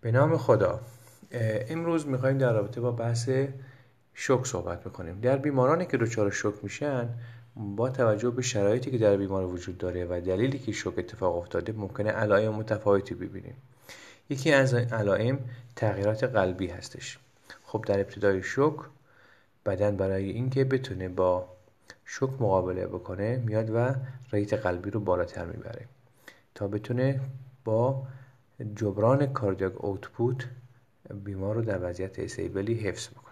به نام خدا. امروز می‌خوایم در رابطه با بحث شوک صحبت می‌کنیم در بیمارانی که دچار شوک میشن با توجه به شرایطی که در بیمار وجود داره و دلیلی که شوک اتفاق افتاده ممکنه علائم متفاوتی ببینیم. یکی از علائم تغییرات قلبی هستش. خب در ابتدای شوک بدن برای اینکه بتونه با شوک مقابله بکنه میاد و ریت قلبی رو بالاتر می‌بره تا بتونه با جبران کاردیاک اوتپوت بیمار رو در وضعیت استیبلی حفظ بکنه.